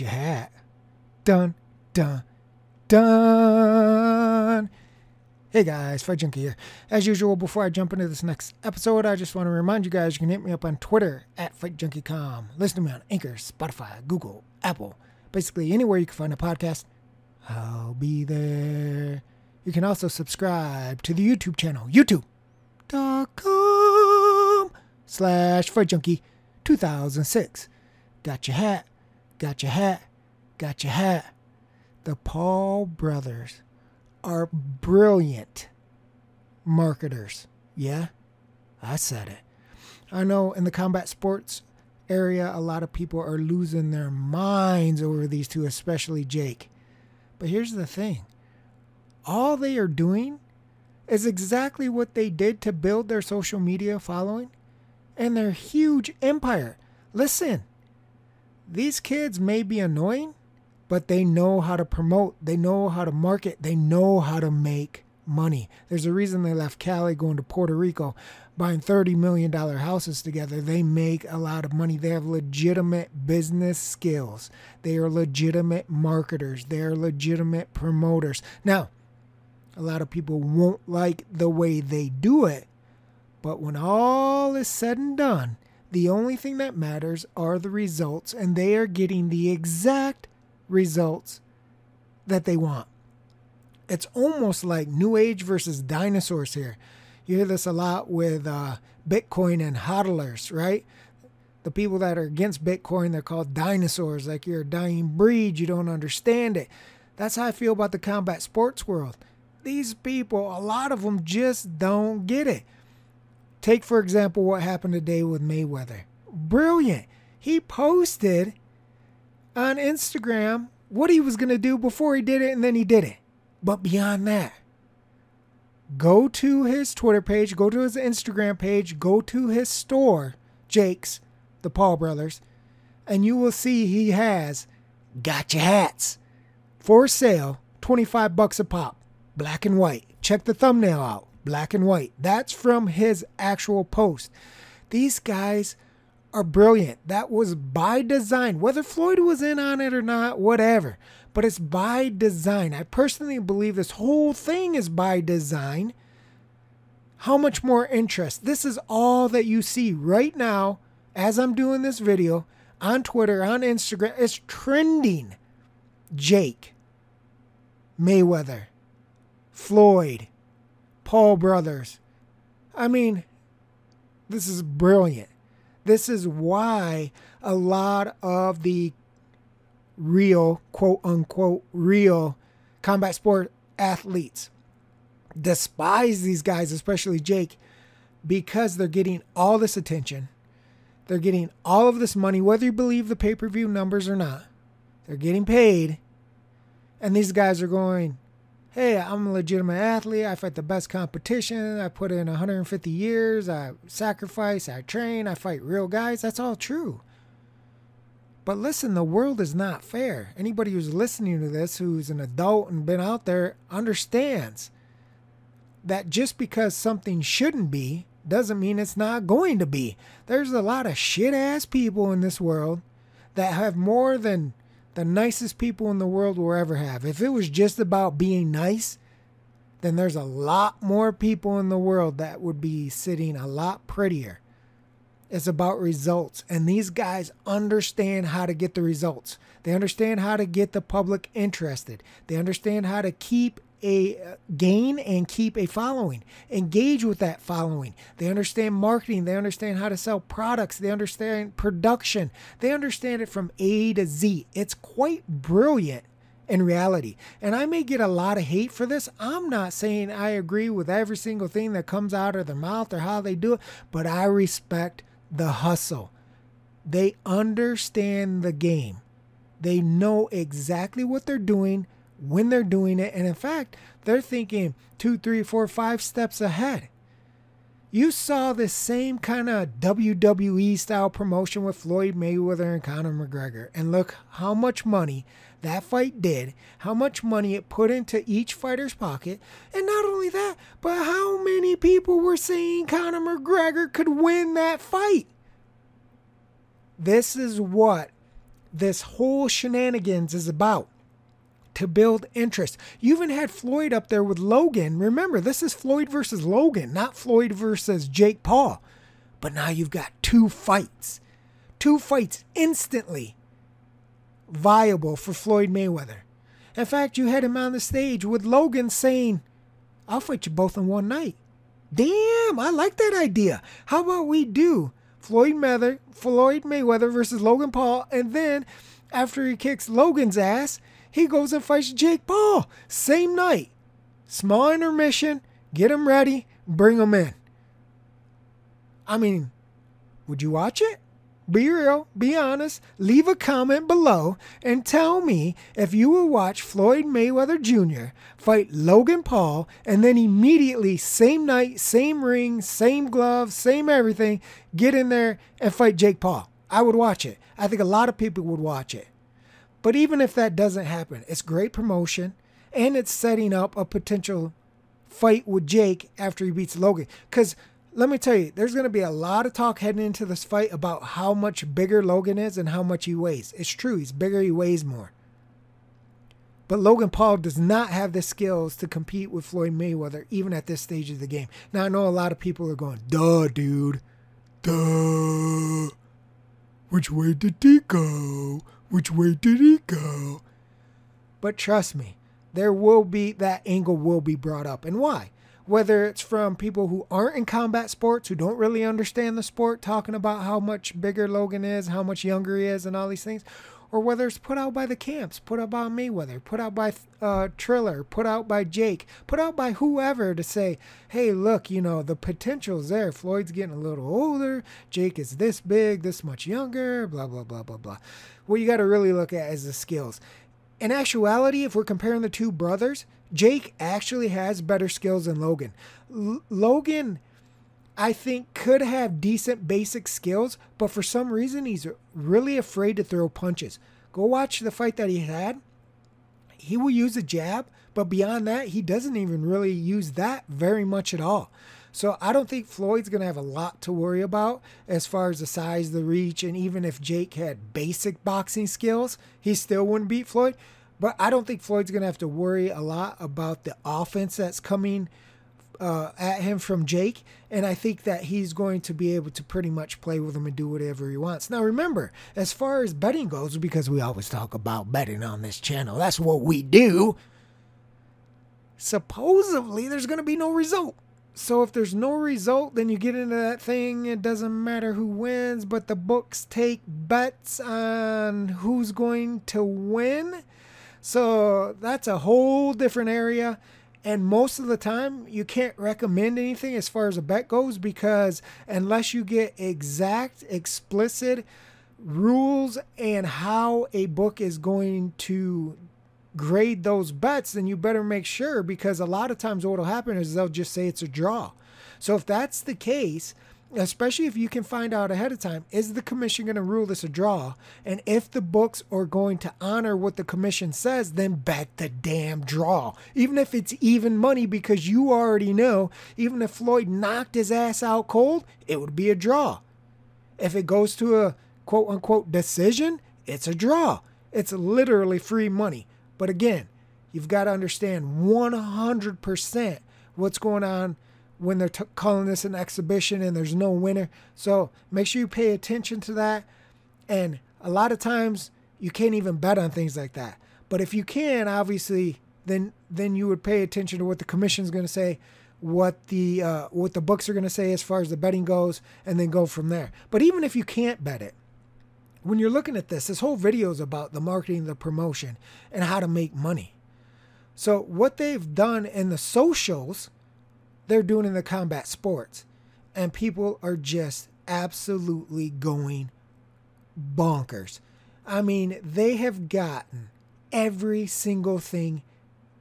your hat. Dun, dun, dun. Hey guys, Fight Junkie here. As usual, before I jump into this next episode, I just want to remind you guys you can hit me up on Twitter at FightJunkieCom. Listen to me on Anchor, Spotify, Google, Apple, basically anywhere you can find a podcast. I'll be there. You can also subscribe to the YouTube channel, youtube.com slash Junkie 2006. Got your hat, got your hat, got your hat. The Paul brothers are brilliant marketers. Yeah, I said it. I know in the combat sports area, a lot of people are losing their minds over these two, especially Jake. But here's the thing all they are doing is exactly what they did to build their social media following and their huge empire. Listen, these kids may be annoying, but they know how to promote, they know how to market, they know how to make money. There's a reason they left Cali going to Puerto Rico, buying $30 million houses together. They make a lot of money. They have legitimate business skills. They are legitimate marketers. They are legitimate promoters. Now, a lot of people won't like the way they do it, but when all is said and done, the only thing that matters are the results, and they are getting the exact results that they want. It's almost like New Age versus dinosaurs here. You hear this a lot with uh, Bitcoin and hodlers, right? The people that are against Bitcoin, they're called dinosaurs, like you're a dying breed, you don't understand it. That's how I feel about the combat sports world. These people, a lot of them just don't get it. Take, for example, what happened today with Mayweather. Brilliant. He posted on Instagram what he was going to do before he did it, and then he did it. But beyond that, go to his Twitter page, go to his Instagram page, go to his store, Jake's, the Paul Brothers, and you will see he has gotcha hats for sale, 25 bucks a pop, black and white. Check the thumbnail out, black and white. That's from his actual post. These guys are brilliant. That was by design. Whether Floyd was in on it or not, whatever. But it's by design. I personally believe this whole thing is by design. How much more interest? This is all that you see right now as I'm doing this video on Twitter, on Instagram. It's trending. Jake, Mayweather, Floyd, Paul Brothers. I mean, this is brilliant. This is why a lot of the real, quote unquote, real combat sport athletes despise these guys, especially Jake, because they're getting all this attention. They're getting all of this money, whether you believe the pay per view numbers or not. They're getting paid. And these guys are going, hey, I'm a legitimate athlete. I fight the best competition. I put in 150 years. I sacrifice. I train. I fight real guys. That's all true. But listen, the world is not fair. Anybody who's listening to this, who's an adult and been out there, understands that just because something shouldn't be doesn't mean it's not going to be. There's a lot of shit ass people in this world that have more than the nicest people in the world will ever have. If it was just about being nice, then there's a lot more people in the world that would be sitting a lot prettier. It's about results. And these guys understand how to get the results. They understand how to get the public interested. They understand how to keep a uh, gain and keep a following. Engage with that following. They understand marketing. They understand how to sell products. They understand production. They understand it from A to Z. It's quite brilliant in reality. And I may get a lot of hate for this. I'm not saying I agree with every single thing that comes out of their mouth or how they do it, but I respect the hustle. They understand the game. They know exactly what they're doing when they're doing it. And in fact, they're thinking two, three, four, five steps ahead. You saw the same kind of WWE style promotion with Floyd Mayweather and Conor McGregor. And look how much money that fight did, how much money it put into each fighter's pocket. And not only that, but how many people were saying Conor McGregor could win that fight. This is what this whole shenanigans is about to build interest. You even had Floyd up there with Logan. Remember, this is Floyd versus Logan, not Floyd versus Jake Paul. But now you've got two fights. Two fights instantly viable for Floyd Mayweather. In fact, you had him on the stage with Logan saying, I'll fight you both in one night. Damn, I like that idea. How about we do Floyd Mayweather, Floyd Mayweather versus Logan Paul, and then after he kicks Logan's ass, he goes and fights Jake Paul same night. Small intermission, get him ready, bring him in. I mean, would you watch it? Be real, be honest, leave a comment below and tell me if you will watch Floyd Mayweather Jr. fight Logan Paul and then immediately, same night, same ring, same gloves, same everything, get in there and fight Jake Paul. I would watch it. I think a lot of people would watch it. But even if that doesn't happen, it's great promotion and it's setting up a potential fight with Jake after he beats Logan. Because let me tell you, there's going to be a lot of talk heading into this fight about how much bigger Logan is and how much he weighs. It's true, he's bigger, he weighs more. But Logan Paul does not have the skills to compete with Floyd Mayweather, even at this stage of the game. Now, I know a lot of people are going, duh, dude. Duh. Which way did he go? Which way did he go? But trust me, there will be, that angle will be brought up. And why? whether it's from people who aren't in combat sports, who don't really understand the sport, talking about how much bigger Logan is, how much younger he is, and all these things, or whether it's put out by the camps, put out by Mayweather, put out by uh, Triller, put out by Jake, put out by whoever to say, hey, look, you know, the potential's there. Floyd's getting a little older. Jake is this big, this much younger, blah, blah, blah, blah, blah. What you got to really look at is the skills. In actuality, if we're comparing the two brothers, Jake actually has better skills than Logan. L- Logan, I think, could have decent basic skills, but for some reason, he's really afraid to throw punches. Go watch the fight that he had. He will use a jab, but beyond that, he doesn't even really use that very much at all. So I don't think Floyd's going to have a lot to worry about as far as the size, the reach, and even if Jake had basic boxing skills, he still wouldn't beat Floyd. But I don't think Floyd's going to have to worry a lot about the offense that's coming uh, at him from Jake. And I think that he's going to be able to pretty much play with him and do whatever he wants. Now, remember, as far as betting goes, because we always talk about betting on this channel, that's what we do. Supposedly, there's going to be no result. So if there's no result, then you get into that thing. It doesn't matter who wins, but the books take bets on who's going to win. So that's a whole different area. And most of the time, you can't recommend anything as far as a bet goes because unless you get exact, explicit rules and how a book is going to grade those bets, then you better make sure because a lot of times what will happen is they'll just say it's a draw. So if that's the case, especially if you can find out ahead of time is the commission going to rule this a draw? And if the books are going to honor what the commission says then bet the damn draw. Even if it's even money because you already know even if floyd knocked his ass out cold it would be a draw. If it goes to a quote unquote decision it's a draw. It's literally free money. But again you've got to understand 100% what's going on when they're t- calling this an exhibition and there's no winner. So make sure you pay attention to that. And a lot of times you can't even bet on things like that. But if you can, obviously, then then you would pay attention to what the commission's going to say, what the uh, what the books are going to say as far as the betting goes, and then go from there. But even if you can't bet it, when you're looking at this, this whole video is about the marketing, the promotion, and how to make money. So what they've done in the socials they're doing in the combat sports. And people are just absolutely going bonkers. I mean, they have gotten every single thing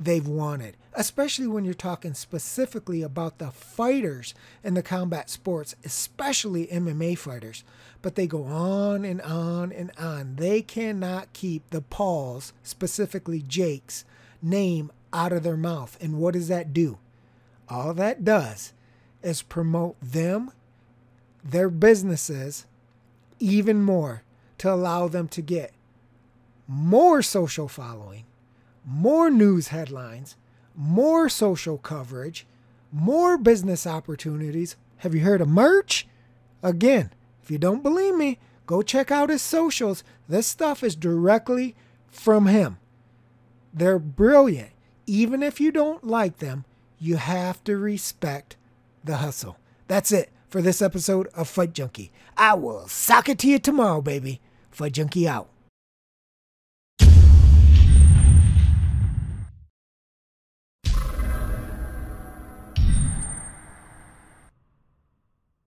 they've wanted, especially when you're talking specifically about the fighters in the combat sports, especially MMA fighters. But they go on and on and on. They cannot keep the Paul's, specifically Jake's, name out of their mouth. And what does that do? All that does is promote them, their businesses, even more to allow them to get more social following, more news headlines, more social coverage, more business opportunities. Have you heard of merch? Again, if you don't believe me, go check out his socials. This stuff is directly from him. They're brilliant. Even if you don't like them, you have to respect the hustle. That's it for this episode of Fight Junkie. I will sock it to you tomorrow, baby. Fight Junkie out.